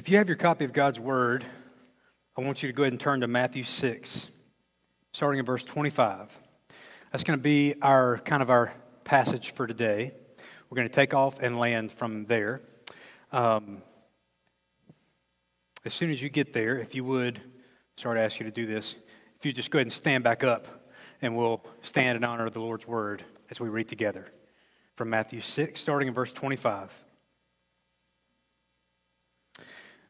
If you have your copy of God's Word, I want you to go ahead and turn to Matthew 6, starting in verse 25. That's going to be our kind of our passage for today. We're going to take off and land from there. Um, as soon as you get there, if you would, sorry to ask you to do this, if you just go ahead and stand back up, and we'll stand in honor of the Lord's Word as we read together from Matthew 6, starting in verse 25.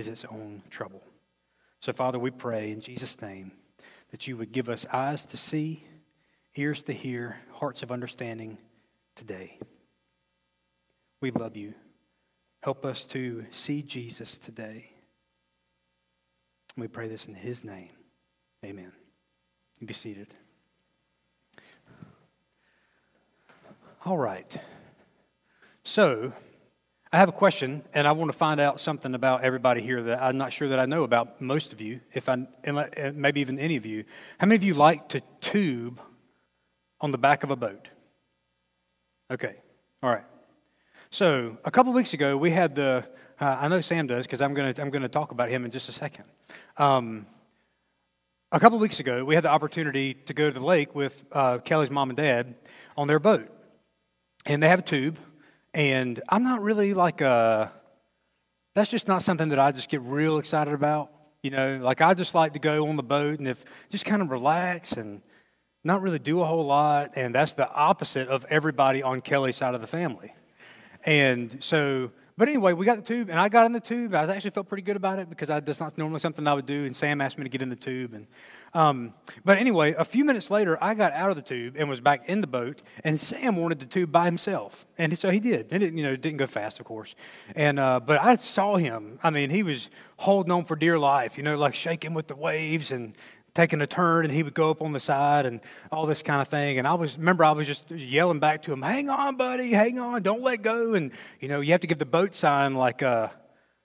is its own trouble. So, Father, we pray in Jesus' name that you would give us eyes to see, ears to hear, hearts of understanding today. We love you. Help us to see Jesus today. We pray this in his name. Amen. Be seated. All right. So, I have a question, and I want to find out something about everybody here that I'm not sure that I know about most of you, if I, maybe even any of you. How many of you like to tube on the back of a boat? Okay. All right. So, a couple weeks ago, we had the, uh, I know Sam does because I'm going to I'm going to talk about him in just a second. Um, a couple weeks ago, we had the opportunity to go to the lake with uh, Kelly's mom and dad on their boat and they have a tube. And I'm not really like a, that's just not something that I just get real excited about. You know, like I just like to go on the boat and if just kind of relax and not really do a whole lot. And that's the opposite of everybody on Kelly's side of the family. And so but anyway, we got the tube, and I got in the tube. I actually felt pretty good about it because I, that's not normally something I would do. And Sam asked me to get in the tube. And, um, but anyway, a few minutes later, I got out of the tube and was back in the boat. And Sam wanted the tube by himself, and so he did. It you know, it didn't go fast, of course. And uh, but I saw him. I mean, he was holding on for dear life. You know, like shaking with the waves and taking a turn and he would go up on the side and all this kind of thing. And I was, remember, I was just yelling back to him, hang on, buddy, hang on, don't let go. And, you know, you have to give the boat sign like, uh,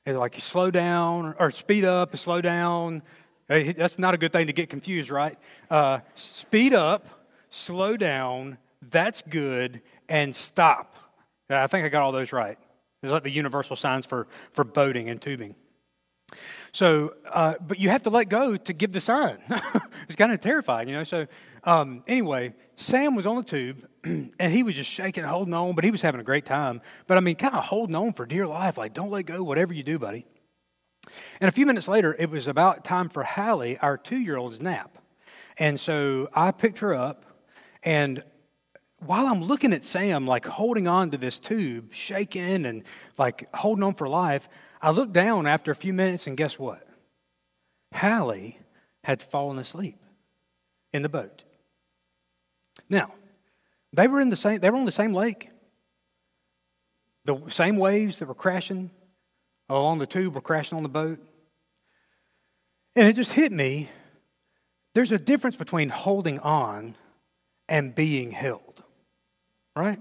like you slow down or, speed up slow down. That's not a good thing to get confused, right? Uh, speed up, slow down, that's good, and stop. I think I got all those right. It's like the universal signs for, for boating and tubing. So, uh, but you have to let go to give the sign. it's kind of terrifying, you know. So, um, anyway, Sam was on the tube and he was just shaking, holding on, but he was having a great time. But I mean, kind of holding on for dear life, like, don't let go, whatever you do, buddy. And a few minutes later, it was about time for Hallie, our two year old's nap. And so I picked her up, and while I'm looking at Sam, like holding on to this tube, shaking and like holding on for life, I looked down after a few minutes, and guess what? Hallie had fallen asleep in the boat. Now, they were in the same, they were on the same lake. The same waves that were crashing along the tube were crashing on the boat. And it just hit me there's a difference between holding on and being held, right?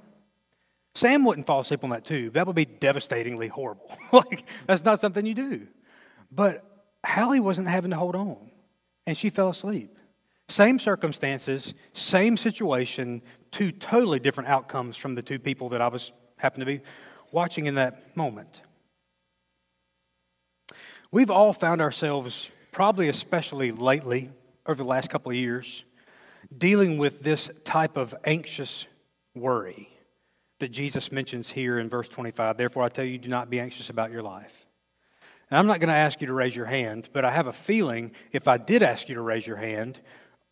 Sam wouldn't fall asleep on that tube. That would be devastatingly horrible. like, that's not something you do. But Hallie wasn't having to hold on, and she fell asleep. Same circumstances, same situation, two totally different outcomes from the two people that I was happened to be watching in that moment. We've all found ourselves, probably especially lately, over the last couple of years, dealing with this type of anxious worry that Jesus mentions here in verse 25. Therefore, I tell you, do not be anxious about your life. And I'm not going to ask you to raise your hand, but I have a feeling if I did ask you to raise your hand,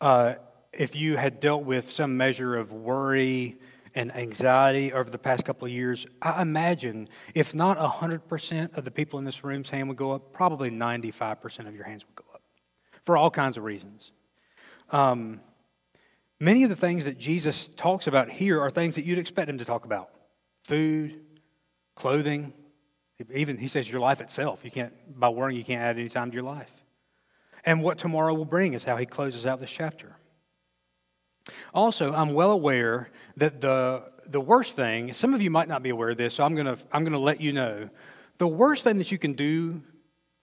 uh, if you had dealt with some measure of worry and anxiety over the past couple of years, I imagine if not 100% of the people in this room's hand would go up, probably 95% of your hands would go up for all kinds of reasons. Um, many of the things that Jesus talks about here are things that you'd expect him to talk about food, clothing, even he says your life itself. You can't, by worrying, you can't add any time to your life. And what tomorrow will bring is how he closes out this chapter. Also, I'm well aware that the, the worst thing, some of you might not be aware of this, so I'm going to I'm going to let you know. The worst thing that you can do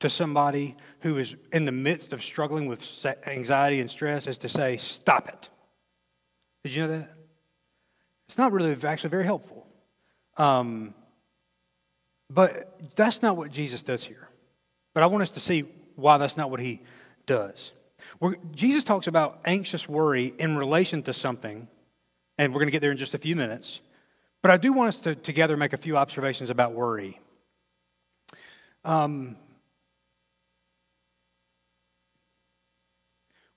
to somebody who is in the midst of struggling with anxiety and stress is to say, Stop it. Did you know that? It's not really actually very helpful. Um, but that's not what Jesus does here. But I want us to see why that's not what he does. We're, Jesus talks about anxious worry in relation to something, and we're going to get there in just a few minutes. But I do want us to together make a few observations about worry. Um,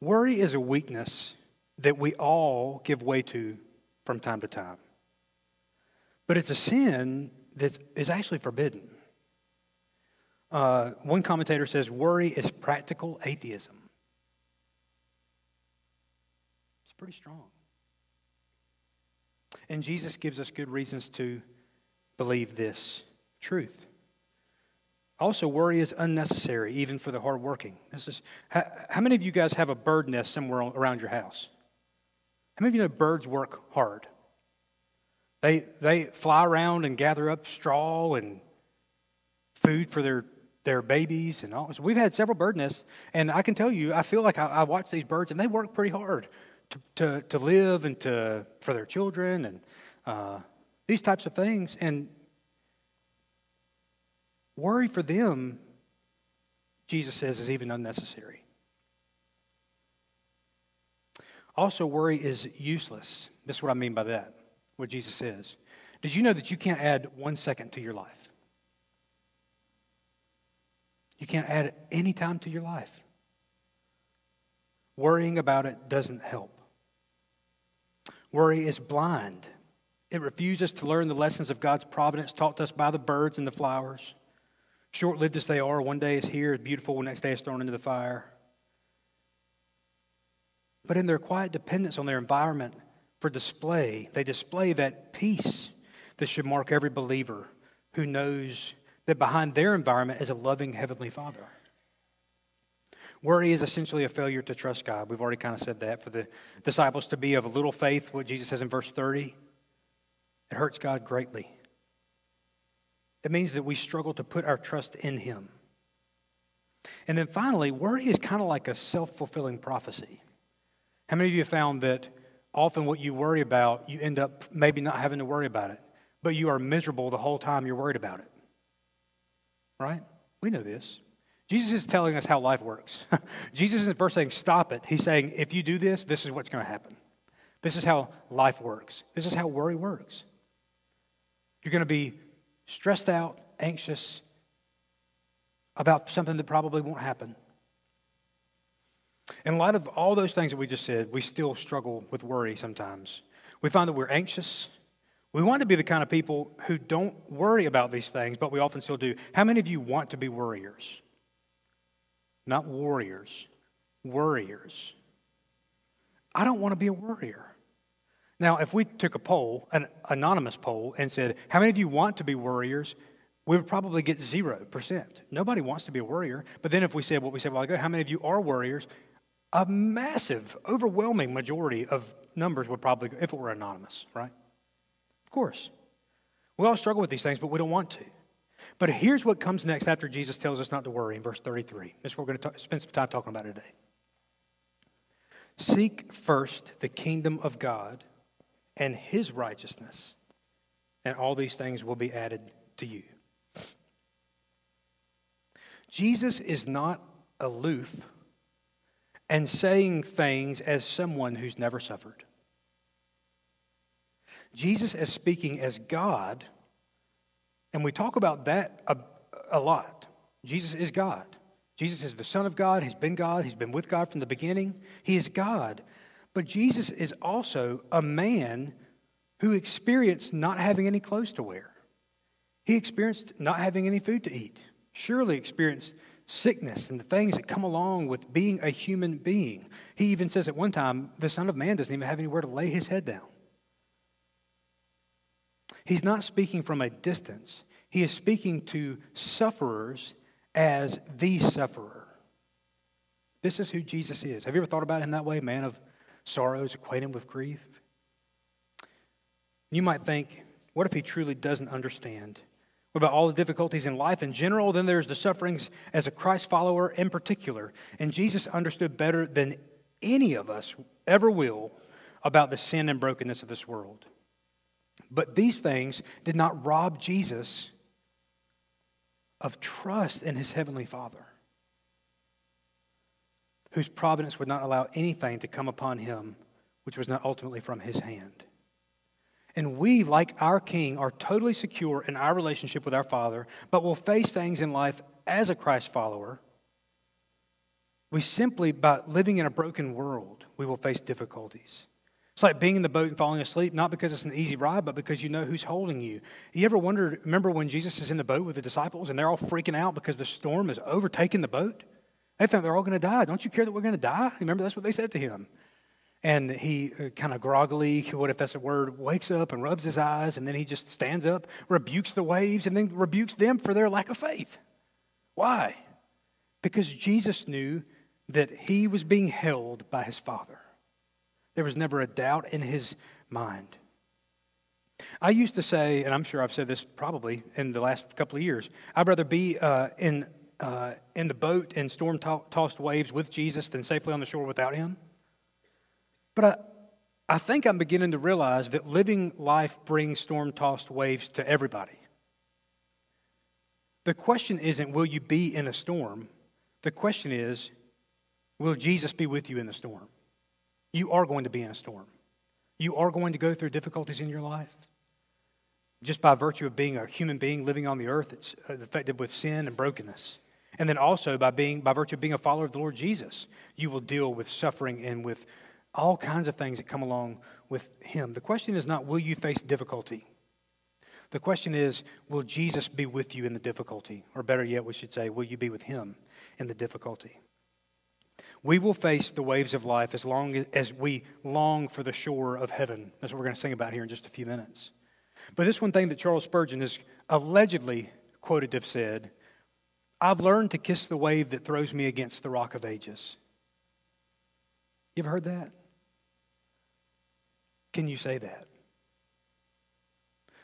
worry is a weakness that we all give way to from time to time. But it's a sin that is actually forbidden. Uh, one commentator says worry is practical atheism. It's pretty strong. And Jesus gives us good reasons to believe this truth. Also, worry is unnecessary, even for the hardworking. This is how, how, many of you guys have a bird nest somewhere around your house? How many of you know birds work hard? They, they fly around and gather up straw and food for their, their babies and all. So we've had several bird nests, and I can tell you, I feel like I, I watch these birds, and they work pretty hard to, to, to live and to, for their children and uh, these types of things. And worry for them, Jesus says, is even unnecessary. Also, worry is useless. This is what I mean by that, what Jesus says. Did you know that you can't add one second to your life? You can't add any time to your life. Worrying about it doesn't help. Worry is blind. It refuses to learn the lessons of God's providence taught to us by the birds and the flowers. Short lived as they are, one day is here, is beautiful, the next day is thrown into the fire. But in their quiet dependence on their environment for display, they display that peace that should mark every believer who knows that behind their environment is a loving Heavenly Father. Worry is essentially a failure to trust God. We've already kind of said that. For the disciples to be of little faith, what Jesus says in verse 30, it hurts God greatly. It means that we struggle to put our trust in Him. And then finally, worry is kind of like a self fulfilling prophecy. How many of you have found that often what you worry about, you end up maybe not having to worry about it, but you are miserable the whole time you're worried about it? Right? We know this. Jesus is telling us how life works. Jesus isn't first saying, stop it. He's saying, if you do this, this is what's going to happen. This is how life works. This is how worry works. You're going to be stressed out, anxious about something that probably won't happen. In light of all those things that we just said, we still struggle with worry sometimes. We find that we're anxious. We want to be the kind of people who don't worry about these things, but we often still do. How many of you want to be worriers? not warriors, worriers. I don't want to be a worrier. Now, if we took a poll, an anonymous poll, and said, How many of you want to be worriers? we would probably get 0%. Nobody wants to be a worrier. But then if we said what we said a while ago, How many of you are worriers? A massive, overwhelming majority of numbers would probably, if it were anonymous, right? Of course. We all struggle with these things, but we don't want to. But here's what comes next after Jesus tells us not to worry in verse 33. This is what we're going to spend some time talking about today. Seek first the kingdom of God and his righteousness, and all these things will be added to you. Jesus is not aloof and saying things as someone who's never suffered. Jesus is speaking as God, and we talk about that a, a lot. Jesus is God. Jesus is the Son of God. He's been God. He's been with God from the beginning. He is God. But Jesus is also a man who experienced not having any clothes to wear. He experienced not having any food to eat. Surely experienced sickness and the things that come along with being a human being. He even says at one time, the Son of Man doesn't even have anywhere to lay his head down. He's not speaking from a distance, he is speaking to sufferers as the sufferer. This is who Jesus is. Have you ever thought about him that way? Man of sorrows, acquainted with grief? You might think, what if he truly doesn't understand? About all the difficulties in life in general? Then there's the sufferings as a Christ follower in particular. And Jesus understood better than any of us ever will about the sin and brokenness of this world. But these things did not rob Jesus of trust in his heavenly Father, whose providence would not allow anything to come upon him which was not ultimately from his hand. And we, like our King, are totally secure in our relationship with our Father, but will face things in life as a Christ follower. We simply, by living in a broken world, we will face difficulties. It's like being in the boat and falling asleep, not because it's an easy ride, but because you know who's holding you. You ever wondered, remember when Jesus is in the boat with the disciples and they're all freaking out because the storm has overtaken the boat? They think they're all going to die. Don't you care that we're going to die? Remember, that's what they said to him. And he uh, kind of groggily, what if that's a word, wakes up and rubs his eyes, and then he just stands up, rebukes the waves, and then rebukes them for their lack of faith. Why? Because Jesus knew that he was being held by his Father. There was never a doubt in his mind. I used to say, and I'm sure I've said this probably in the last couple of years, I'd rather be uh, in, uh, in the boat in storm tossed waves with Jesus than safely on the shore without him. But I, I think I'm beginning to realize that living life brings storm tossed waves to everybody. The question isn't, will you be in a storm? The question is, will Jesus be with you in the storm? You are going to be in a storm. You are going to go through difficulties in your life. Just by virtue of being a human being living on the earth, it's uh, affected with sin and brokenness. And then also by being by virtue of being a follower of the Lord Jesus, you will deal with suffering and with all kinds of things that come along with him. The question is not, will you face difficulty? The question is, will Jesus be with you in the difficulty? Or better yet, we should say, will you be with him in the difficulty? We will face the waves of life as long as we long for the shore of heaven. That's what we're going to sing about here in just a few minutes. But this one thing that Charles Spurgeon is allegedly quoted to have said I've learned to kiss the wave that throws me against the rock of ages. You ever heard that? Can you say that?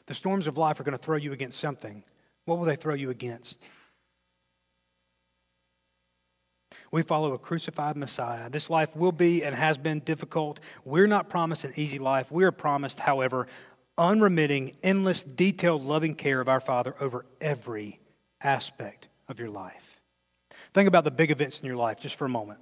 The storms of life are going to throw you against something. What will they throw you against? We follow a crucified Messiah. This life will be and has been difficult. We're not promised an easy life. We are promised, however, unremitting, endless, detailed, loving care of our Father over every aspect of your life. Think about the big events in your life just for a moment.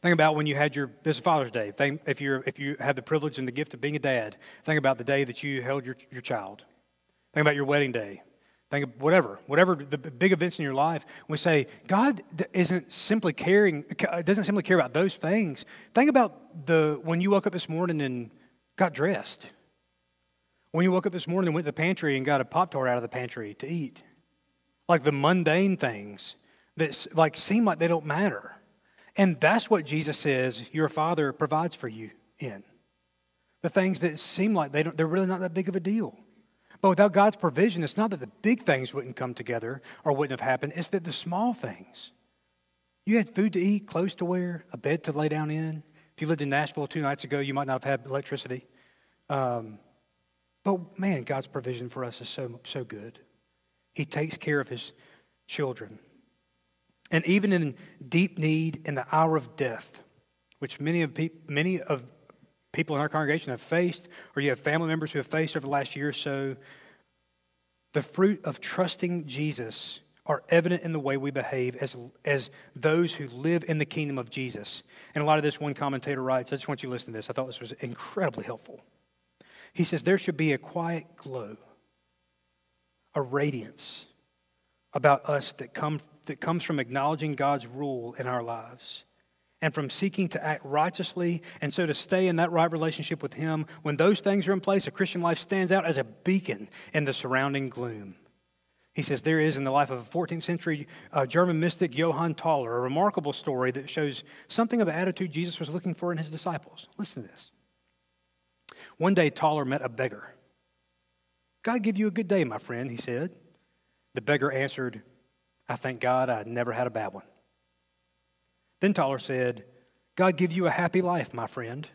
Think about when you had your, this is Father's Day. Think, if, you're, if you have the privilege and the gift of being a dad, think about the day that you held your, your child. Think about your wedding day. Think of whatever, whatever the big events in your life. We say God isn't simply caring, doesn't simply care about those things. Think about the when you woke up this morning and got dressed. When you woke up this morning and went to the pantry and got a pop tart out of the pantry to eat, like the mundane things that like seem like they don't matter. And that's what Jesus says your Father provides for you in. The things that seem like they they're really not that big of a deal. But without God's provision, it's not that the big things wouldn't come together or wouldn't have happened, it's that the small things. You had food to eat, clothes to wear, a bed to lay down in. If you lived in Nashville two nights ago, you might not have had electricity. Um, but man, God's provision for us is so, so good. He takes care of his children. And even in deep need in the hour of death, which many of, pe- many of people in our congregation have faced, or you have family members who have faced over the last year or so, the fruit of trusting Jesus are evident in the way we behave as, as those who live in the kingdom of Jesus. And a lot of this, one commentator writes, I just want you to listen to this. I thought this was incredibly helpful. He says, There should be a quiet glow, a radiance about us that, come, that comes from acknowledging God's rule in our lives and from seeking to act righteously and so to stay in that right relationship with Him. When those things are in place, a Christian life stands out as a beacon in the surrounding gloom. He says there is in the life of a 14th century uh, German mystic Johann Tauler a remarkable story that shows something of the attitude Jesus was looking for in his disciples. Listen to this. One day, Tauler met a beggar. God give you a good day, my friend, he said. The beggar answered, I thank God I never had a bad one. Then Tauler said, God give you a happy life, my friend.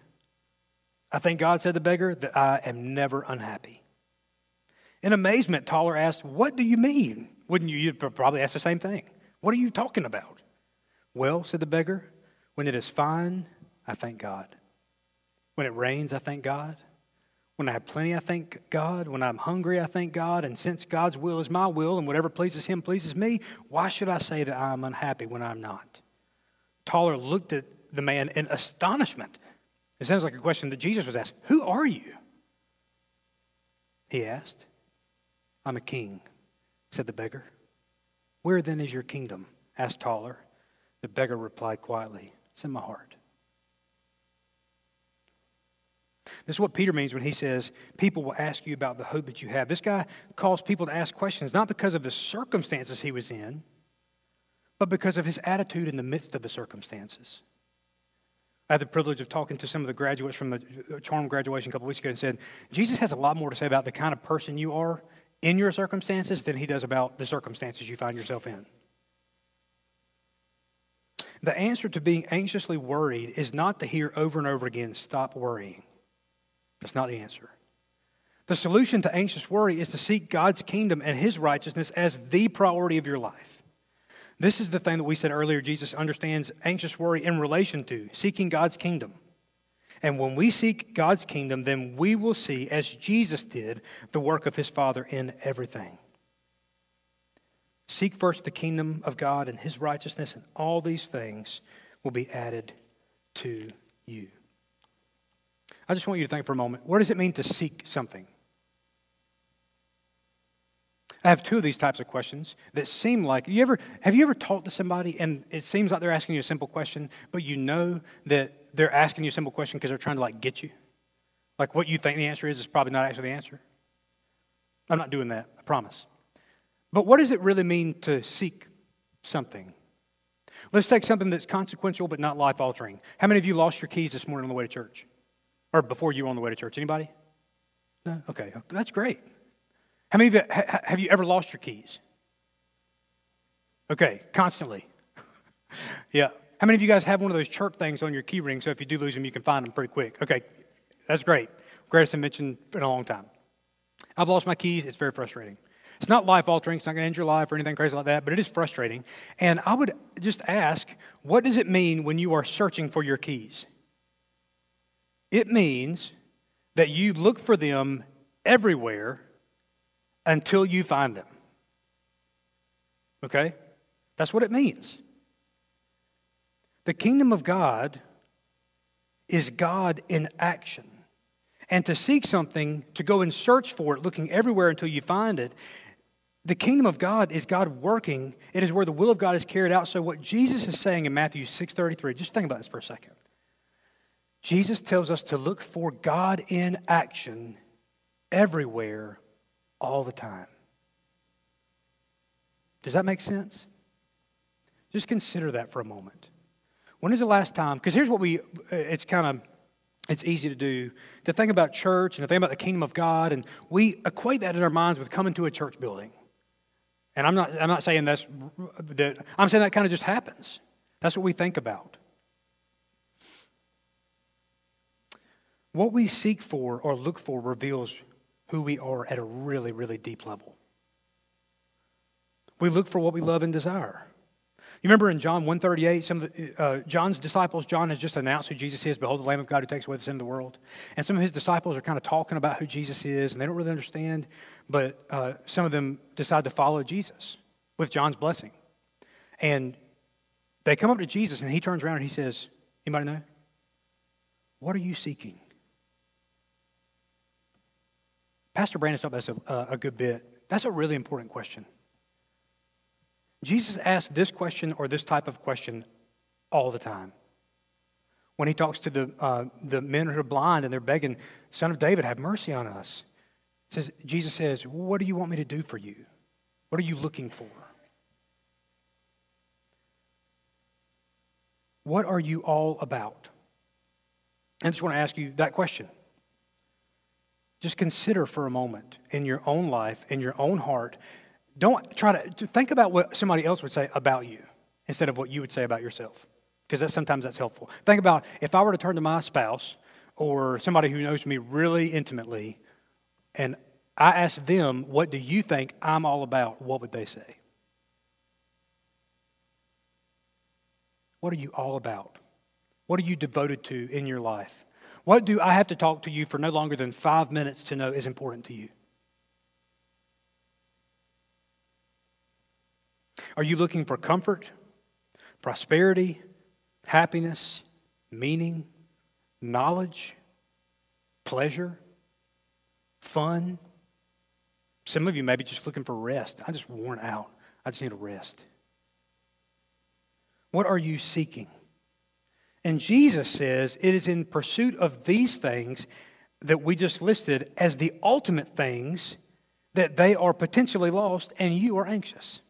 I thank God, said the beggar, that I am never unhappy. In amazement, Tauler asked, What do you mean? Wouldn't you you'd probably ask the same thing? What are you talking about? Well, said the beggar, when it is fine, I thank God. When it rains, I thank God. When I have plenty, I thank God. When I'm hungry, I thank God. And since God's will is my will and whatever pleases Him pleases me, why should I say that I'm unhappy when I'm not? Tauler looked at the man in astonishment. It sounds like a question that Jesus was asked Who are you? He asked. I'm a king, said the beggar. Where then is your kingdom? asked Tauler. The beggar replied quietly, It's in my heart. This is what Peter means when he says, People will ask you about the hope that you have. This guy calls people to ask questions, not because of the circumstances he was in, but because of his attitude in the midst of the circumstances. I had the privilege of talking to some of the graduates from the uh, Charm graduation a couple weeks ago and said, Jesus has a lot more to say about the kind of person you are in your circumstances than he does about the circumstances you find yourself in. The answer to being anxiously worried is not to hear over and over again, stop worrying. That's not the answer. The solution to anxious worry is to seek God's kingdom and his righteousness as the priority of your life. This is the thing that we said earlier Jesus understands anxious worry in relation to seeking God's kingdom. And when we seek God's kingdom, then we will see, as Jesus did, the work of his Father in everything. Seek first the kingdom of God and his righteousness, and all these things will be added to you. I just want you to think for a moment what does it mean to seek something? I have two of these types of questions that seem like you ever have you ever talked to somebody and it seems like they're asking you a simple question, but you know that they're asking you a simple question because they're trying to like get you? Like what you think the answer is is probably not actually the answer. I'm not doing that, I promise. But what does it really mean to seek something? Let's take something that's consequential but not life altering. How many of you lost your keys this morning on the way to church? Or before you were on the way to church? Anybody? No? Okay, that's great. How many of you have you ever lost your keys? Okay, constantly. yeah. How many of you guys have one of those chirp things on your key ring so if you do lose them, you can find them pretty quick? Okay, that's great. Greatest invention in a long time. I've lost my keys. It's very frustrating. It's not life altering, it's not going to end your life or anything crazy like that, but it is frustrating. And I would just ask what does it mean when you are searching for your keys? It means that you look for them everywhere until you find them. Okay? That's what it means. The kingdom of God is God in action. And to seek something, to go and search for it, looking everywhere until you find it, the kingdom of God is God working. It is where the will of God is carried out. So what Jesus is saying in Matthew 6:33, just think about this for a second. Jesus tells us to look for God in action everywhere all the time. Does that make sense? Just consider that for a moment. When is the last time? Because here's what we, it's kind of, it's easy to do to think about church and to think about the kingdom of God, and we equate that in our minds with coming to a church building. And I'm not, I'm not saying that's, that, I'm saying that kind of just happens. That's what we think about. What we seek for or look for reveals who we are at a really, really deep level. We look for what we love and desire. You remember in John 138, some of the, uh, John's disciples, John has just announced who Jesus is. Behold, the Lamb of God who takes away the sin of the world. And some of his disciples are kind of talking about who Jesus is, and they don't really understand, but uh, some of them decide to follow Jesus with John's blessing. And they come up to Jesus, and he turns around and he says, Anybody know? What are you seeking? Pastor Brandon talked about this a, a good bit. That's a really important question. Jesus asks this question or this type of question all the time. When he talks to the, uh, the men who are blind and they're begging, Son of David, have mercy on us. Says, Jesus says, What do you want me to do for you? What are you looking for? What are you all about? I just want to ask you that question. Just consider for a moment in your own life, in your own heart. Don't try to think about what somebody else would say about you instead of what you would say about yourself, because that, sometimes that's helpful. Think about if I were to turn to my spouse or somebody who knows me really intimately, and I ask them, What do you think I'm all about? What would they say? What are you all about? What are you devoted to in your life? What do I have to talk to you for no longer than five minutes to know is important to you? Are you looking for comfort, prosperity, happiness, meaning, knowledge, pleasure, fun? Some of you may be just looking for rest. I'm just worn out. I just need a rest. What are you seeking? And Jesus says it is in pursuit of these things that we just listed as the ultimate things that they are potentially lost and you are anxious.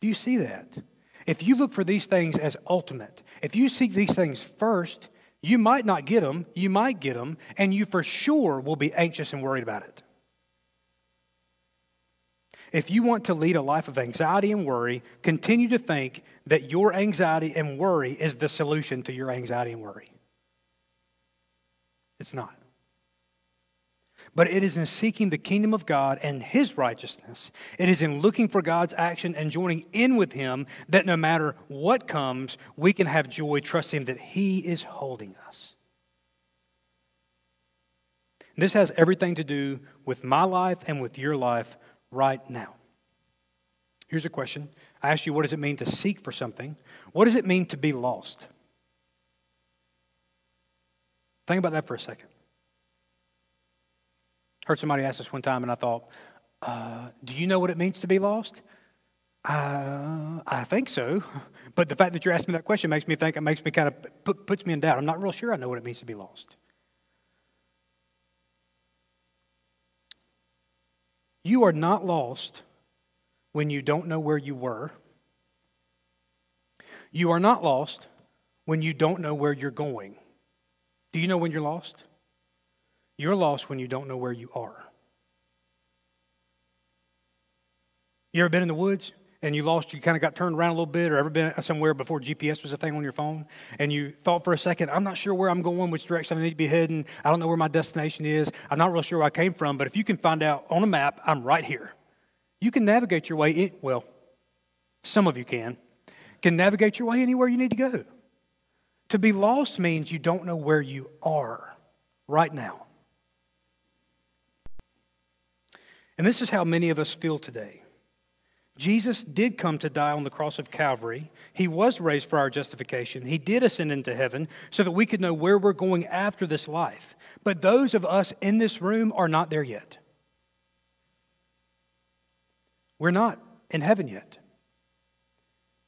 Do you see that? If you look for these things as ultimate, if you seek these things first, you might not get them, you might get them, and you for sure will be anxious and worried about it. If you want to lead a life of anxiety and worry, continue to think that your anxiety and worry is the solution to your anxiety and worry. It's not. But it is in seeking the kingdom of God and His righteousness, it is in looking for God's action and joining in with Him that no matter what comes, we can have joy trusting that He is holding us. This has everything to do with my life and with your life right now. Here's a question. I asked you, what does it mean to seek for something? What does it mean to be lost? Think about that for a second. Heard somebody ask this one time, and I thought, uh, do you know what it means to be lost? Uh, I think so. But the fact that you're asking me that question makes me think, it makes me kind of, put, puts me in doubt. I'm not real sure I know what it means to be lost. You are not lost when you don't know where you were. You are not lost when you don't know where you're going. Do you know when you're lost? You're lost when you don't know where you are. You ever been in the woods? And you lost, you kind of got turned around a little bit, or ever been somewhere before GPS was a thing on your phone, and you thought for a second, I'm not sure where I'm going, which direction I need to be heading, I don't know where my destination is, I'm not real sure where I came from, but if you can find out on a map, I'm right here. You can navigate your way, in, well, some of you can, can navigate your way anywhere you need to go. To be lost means you don't know where you are right now. And this is how many of us feel today. Jesus did come to die on the cross of Calvary. He was raised for our justification. He did ascend into heaven so that we could know where we're going after this life. But those of us in this room are not there yet. We're not in heaven yet.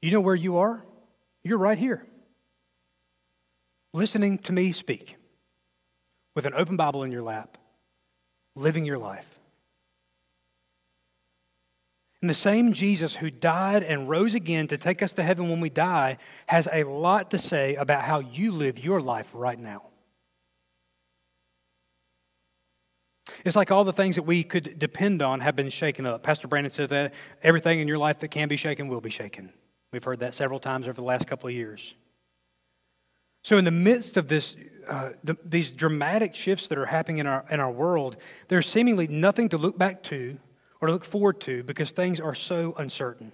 You know where you are? You're right here, listening to me speak with an open Bible in your lap, living your life. And the same Jesus who died and rose again to take us to heaven when we die has a lot to say about how you live your life right now. It's like all the things that we could depend on have been shaken up. Pastor Brandon said that everything in your life that can be shaken will be shaken. We've heard that several times over the last couple of years. So, in the midst of this, uh, the, these dramatic shifts that are happening in our, in our world, there's seemingly nothing to look back to or to look forward to because things are so uncertain.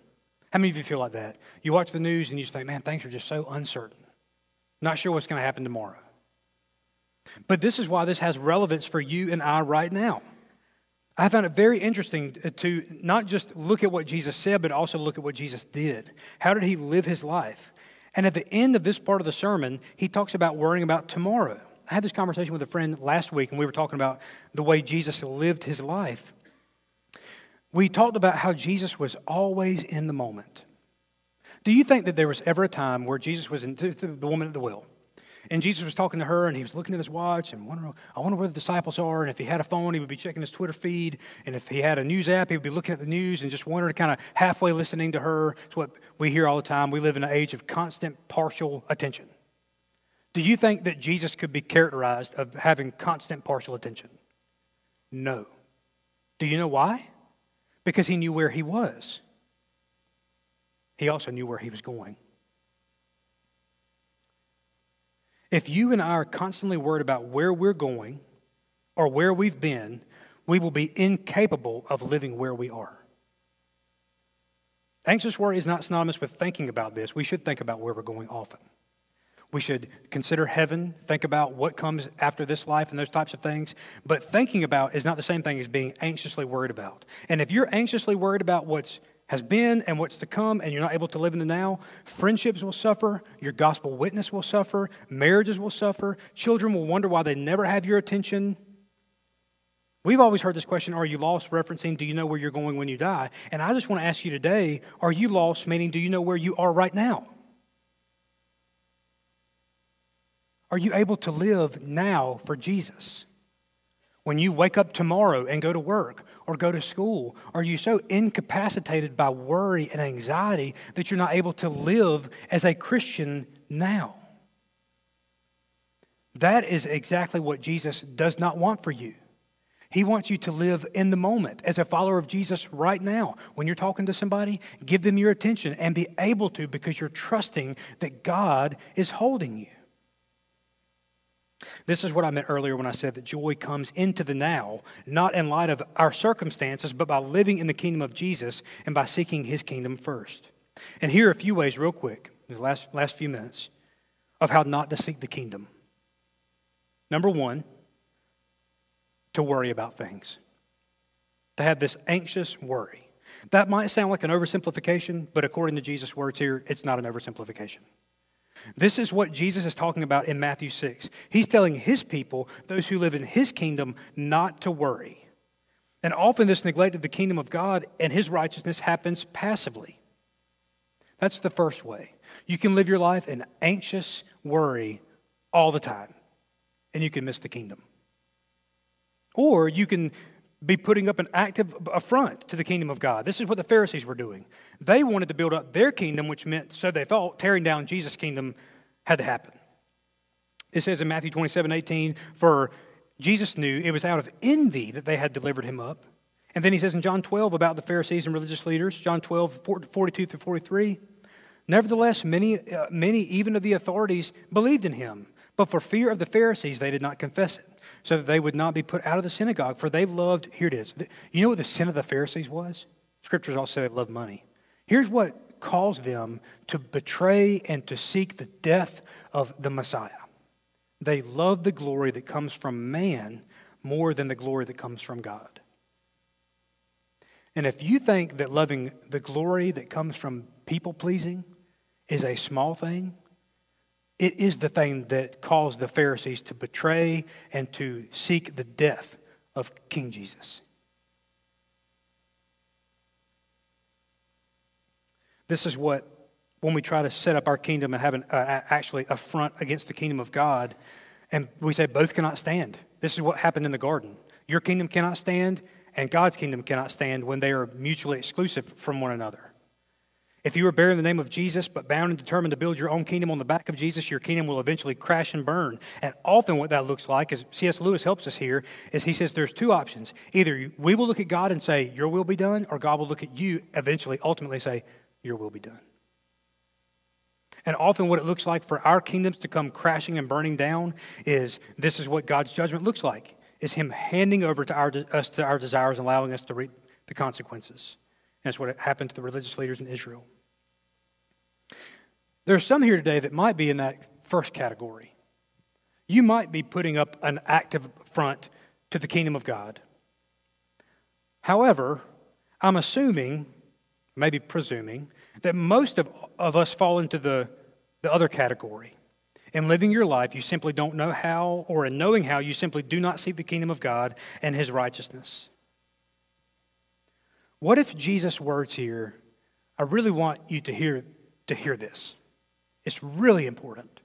How many of you feel like that? You watch the news and you just think, man, things are just so uncertain. Not sure what's going to happen tomorrow. But this is why this has relevance for you and I right now. I found it very interesting to not just look at what Jesus said, but also look at what Jesus did. How did he live his life? And at the end of this part of the sermon, he talks about worrying about tomorrow. I had this conversation with a friend last week, and we were talking about the way Jesus lived his life. We talked about how Jesus was always in the moment. Do you think that there was ever a time where Jesus was in the woman at the well? And Jesus was talking to her, and he was looking at his watch and wondering, I wonder where the disciples are. And if he had a phone, he would be checking his Twitter feed. And if he had a news app, he would be looking at the news and just wondering, kind of halfway listening to her. It's what we hear all the time. We live in an age of constant partial attention. Do you think that Jesus could be characterized of having constant partial attention? No. Do you know why? Because he knew where he was. He also knew where he was going. If you and I are constantly worried about where we're going or where we've been, we will be incapable of living where we are. Anxious worry is not synonymous with thinking about this. We should think about where we're going often. We should consider heaven, think about what comes after this life and those types of things. But thinking about is not the same thing as being anxiously worried about. And if you're anxiously worried about what's has been and what's to come, and you're not able to live in the now, friendships will suffer, your gospel witness will suffer, marriages will suffer, children will wonder why they never have your attention. We've always heard this question Are you lost? referencing, Do you know where you're going when you die? And I just want to ask you today Are you lost? meaning, Do you know where you are right now? Are you able to live now for Jesus? When you wake up tomorrow and go to work or go to school, are you so incapacitated by worry and anxiety that you're not able to live as a Christian now? That is exactly what Jesus does not want for you. He wants you to live in the moment as a follower of Jesus right now. When you're talking to somebody, give them your attention and be able to because you're trusting that God is holding you. This is what I meant earlier when I said that joy comes into the now, not in light of our circumstances, but by living in the kingdom of Jesus and by seeking his kingdom first. And here are a few ways, real quick, in the last, last few minutes, of how not to seek the kingdom. Number one, to worry about things, to have this anxious worry. That might sound like an oversimplification, but according to Jesus' words here, it's not an oversimplification. This is what Jesus is talking about in Matthew 6. He's telling his people, those who live in his kingdom, not to worry. And often this neglect of the kingdom of God and his righteousness happens passively. That's the first way. You can live your life in anxious worry all the time, and you can miss the kingdom. Or you can be putting up an active affront to the kingdom of God. This is what the Pharisees were doing. They wanted to build up their kingdom, which meant, so they thought, tearing down Jesus' kingdom had to happen. It says in Matthew 27 18, for Jesus knew it was out of envy that they had delivered him up. And then he says in John 12 about the Pharisees and religious leaders, John 12, 42 through 43, nevertheless, many, uh, many even of the authorities believed in him, but for fear of the Pharisees, they did not confess it so that they would not be put out of the synagogue, for they loved, here it is. You know what the sin of the Pharisees was? Scriptures also say they loved money. Here's what caused them to betray and to seek the death of the Messiah. They loved the glory that comes from man more than the glory that comes from God. And if you think that loving the glory that comes from people pleasing is a small thing, it is the thing that caused the Pharisees to betray and to seek the death of King Jesus. This is what, when we try to set up our kingdom and have an, uh, actually a front against the kingdom of God, and we say both cannot stand. This is what happened in the garden. Your kingdom cannot stand, and God's kingdom cannot stand when they are mutually exclusive from one another. If you are bearing the name of Jesus, but bound and determined to build your own kingdom on the back of Jesus, your kingdom will eventually crash and burn. And often, what that looks like, as C.S. Lewis helps us here, is he says there's two options. Either we will look at God and say, Your will be done, or God will look at you, eventually, ultimately say, Your will be done. And often, what it looks like for our kingdoms to come crashing and burning down is this is what God's judgment looks like: is Him handing over to our, us to our desires and allowing us to reap the consequences. That's what happened to the religious leaders in Israel. There are some here today that might be in that first category. You might be putting up an active front to the kingdom of God. However, I'm assuming, maybe presuming, that most of, of us fall into the, the other category. In living your life, you simply don't know how, or in knowing how, you simply do not seek the kingdom of God and his righteousness. What if Jesus' words here, I really want you to hear, to hear this. It's really important.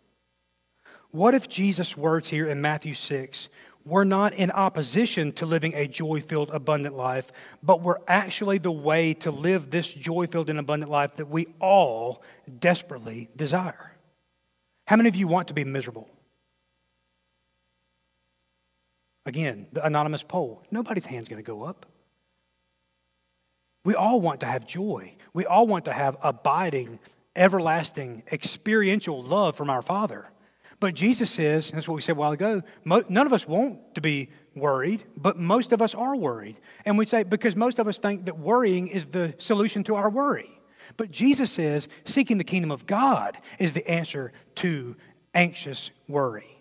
What if Jesus' words here in Matthew 6 were not in opposition to living a joy filled, abundant life, but were actually the way to live this joy filled and abundant life that we all desperately desire? How many of you want to be miserable? Again, the anonymous poll. Nobody's hand's going to go up. We all want to have joy. We all want to have abiding, everlasting, experiential love from our Father. But Jesus says, and that's what we said a while ago, none of us want to be worried, but most of us are worried. And we say, because most of us think that worrying is the solution to our worry. But Jesus says, seeking the kingdom of God is the answer to anxious worry.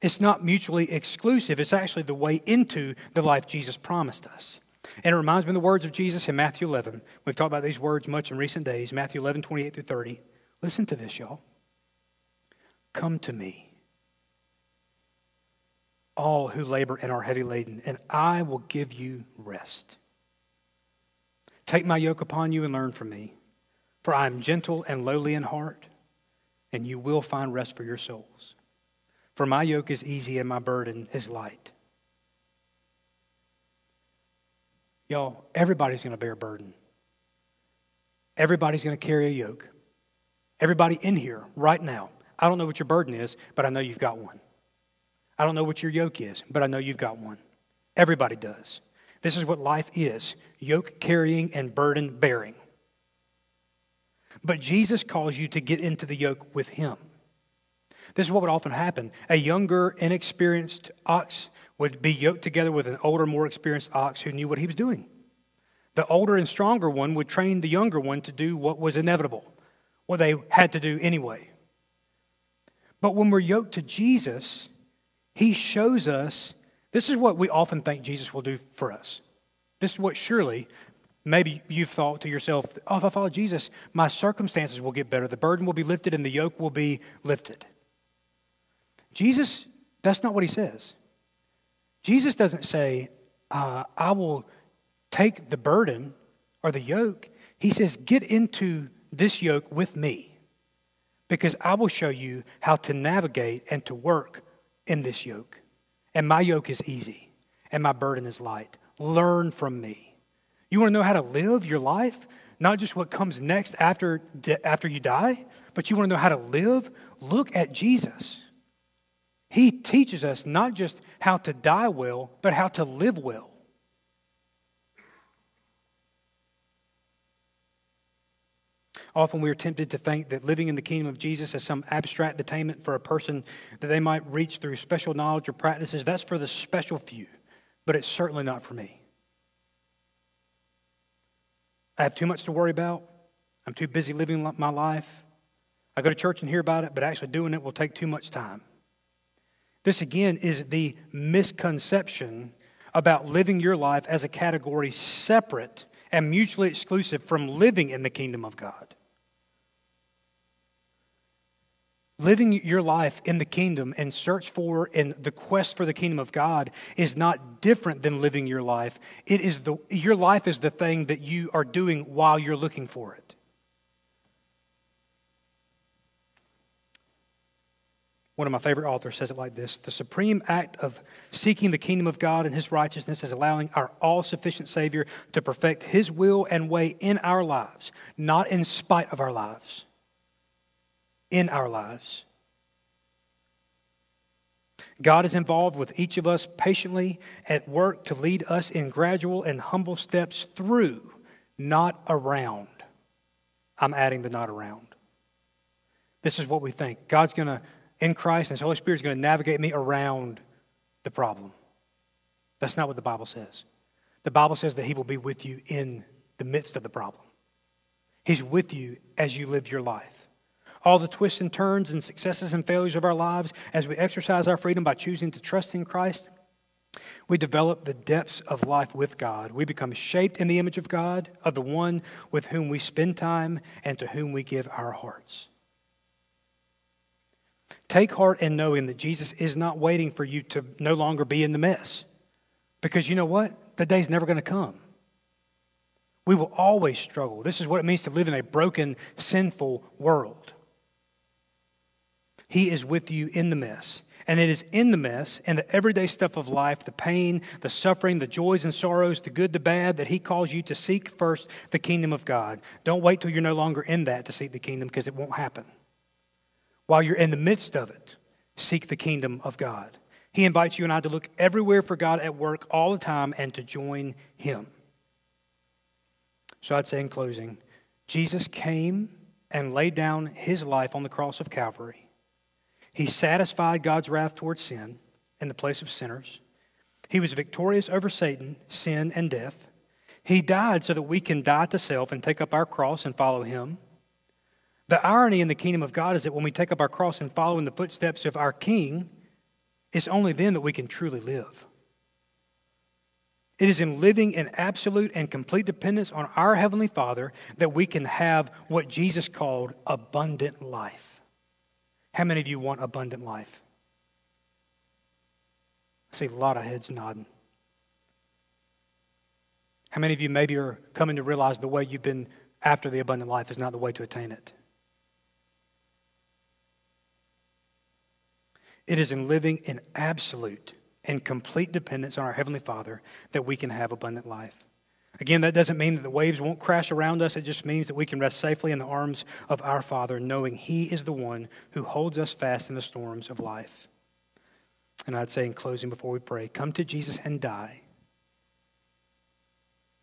It's not mutually exclusive, it's actually the way into the life Jesus promised us. And it reminds me of the words of Jesus in Matthew 11. We've talked about these words much in recent days Matthew 11, 28 through 30. Listen to this, y'all. Come to me, all who labor and are heavy laden, and I will give you rest. Take my yoke upon you and learn from me, for I am gentle and lowly in heart, and you will find rest for your souls. For my yoke is easy and my burden is light. Y'all, everybody's going to bear a burden. Everybody's going to carry a yoke. Everybody in here right now. I don't know what your burden is, but I know you've got one. I don't know what your yoke is, but I know you've got one. Everybody does. This is what life is yoke carrying and burden bearing. But Jesus calls you to get into the yoke with Him. This is what would often happen. A younger, inexperienced ox would be yoked together with an older, more experienced ox who knew what he was doing. The older and stronger one would train the younger one to do what was inevitable, what they had to do anyway. But when we're yoked to Jesus, he shows us this is what we often think Jesus will do for us. This is what surely maybe you've thought to yourself, oh, if I follow Jesus, my circumstances will get better. The burden will be lifted and the yoke will be lifted. Jesus, that's not what he says. Jesus doesn't say, uh, I will take the burden or the yoke. He says, Get into this yoke with me because I will show you how to navigate and to work in this yoke. And my yoke is easy and my burden is light. Learn from me. You want to know how to live your life? Not just what comes next after, after you die, but you want to know how to live? Look at Jesus. He teaches us not just how to die well, but how to live well. Often we are tempted to think that living in the kingdom of Jesus is some abstract attainment for a person that they might reach through special knowledge or practices. That's for the special few, but it's certainly not for me. I have too much to worry about. I'm too busy living my life. I go to church and hear about it, but actually doing it will take too much time. This again is the misconception about living your life as a category separate and mutually exclusive from living in the kingdom of God. Living your life in the kingdom and search for and the quest for the kingdom of God is not different than living your life. It is the, your life is the thing that you are doing while you're looking for it. One of my favorite authors says it like this The supreme act of seeking the kingdom of God and his righteousness is allowing our all sufficient Savior to perfect his will and way in our lives, not in spite of our lives, in our lives. God is involved with each of us patiently at work to lead us in gradual and humble steps through, not around. I'm adding the not around. This is what we think. God's going to in Christ, and His Holy Spirit is going to navigate me around the problem. That's not what the Bible says. The Bible says that He will be with you in the midst of the problem. He's with you as you live your life. All the twists and turns and successes and failures of our lives, as we exercise our freedom by choosing to trust in Christ, we develop the depths of life with God. We become shaped in the image of God, of the one with whom we spend time and to whom we give our hearts. Take heart in knowing that Jesus is not waiting for you to no longer be in the mess. Because you know what? The day's never going to come. We will always struggle. This is what it means to live in a broken, sinful world. He is with you in the mess. And it is in the mess and the everyday stuff of life, the pain, the suffering, the joys and sorrows, the good, the bad, that He calls you to seek first the kingdom of God. Don't wait till you're no longer in that to seek the kingdom because it won't happen. While you're in the midst of it, seek the kingdom of God. He invites you and I to look everywhere for God at work all the time and to join Him. So I'd say in closing, Jesus came and laid down His life on the cross of Calvary he satisfied God's wrath towards sin in the place of sinners. He was victorious over Satan, sin, and death. He died so that we can die to self and take up our cross and follow him. The irony in the kingdom of God is that when we take up our cross and follow in the footsteps of our King, it's only then that we can truly live. It is in living in absolute and complete dependence on our Heavenly Father that we can have what Jesus called abundant life. How many of you want abundant life? I see a lot of heads nodding. How many of you maybe are coming to realize the way you've been after the abundant life is not the way to attain it? It is in living in absolute and complete dependence on our Heavenly Father that we can have abundant life. Again, that doesn't mean that the waves won't crash around us. It just means that we can rest safely in the arms of our Father, knowing He is the one who holds us fast in the storms of life. And I'd say in closing before we pray come to Jesus and die,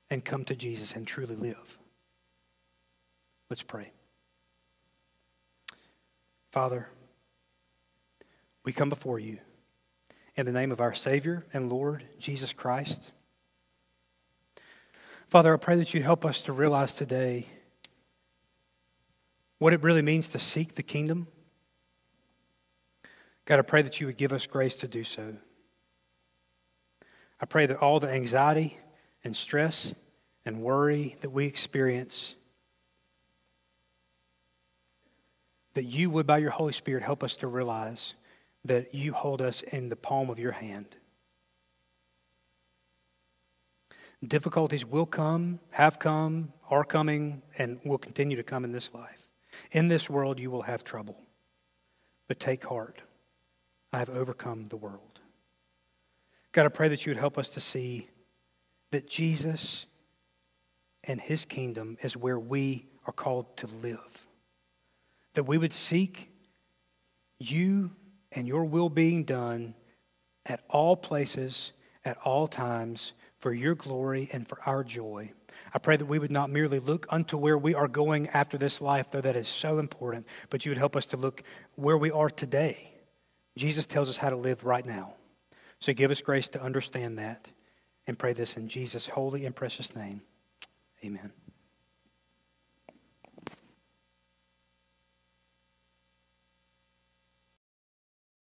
and come to Jesus and truly live. Let's pray. Father, we come before you in the name of our Savior and Lord, Jesus Christ. Father, I pray that you help us to realize today what it really means to seek the kingdom. God, I pray that you would give us grace to do so. I pray that all the anxiety and stress and worry that we experience, that you would, by your Holy Spirit, help us to realize that you hold us in the palm of your hand. Difficulties will come, have come, are coming, and will continue to come in this life. In this world, you will have trouble. But take heart. I have overcome the world. God, I pray that you would help us to see that Jesus and his kingdom is where we are called to live. That we would seek you and your will being done at all places, at all times, for your glory and for our joy. I pray that we would not merely look unto where we are going after this life, though that is so important, but you would help us to look where we are today. Jesus tells us how to live right now. So give us grace to understand that and pray this in Jesus' holy and precious name. Amen.